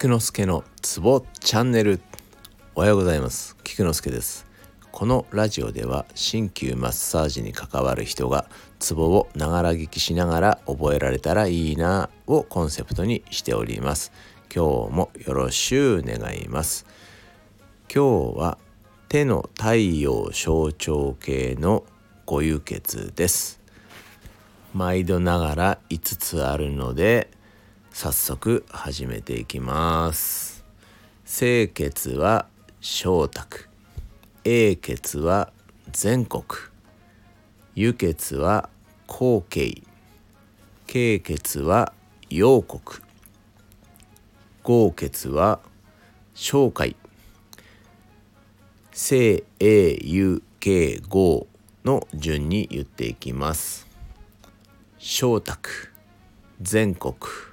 菊之助のツボチャンネル。おはようございます。菊之助です。このラジオでは鍼灸マッサージに関わる人がツボをながら聞きしながら覚えられたらいいなをコンセプトにしております。今日もよろしゅう願います。今日は手の太陽象徴系のご輸血です。毎度ながら5つあるので早速始めていきます。清血は小卓英血は全国。輸血は後継。経血は陽国。合血は小海清英雄慶合の順に言っていきます。小卓全国。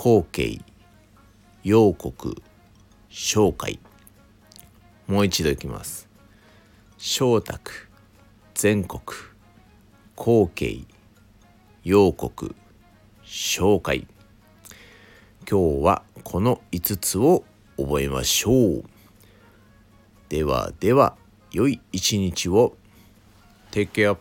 後継陽国商会もう一度いきます。小卓全国後継陽国商会今日はこの5つを覚えましょう。ではでは良い一日を。Take care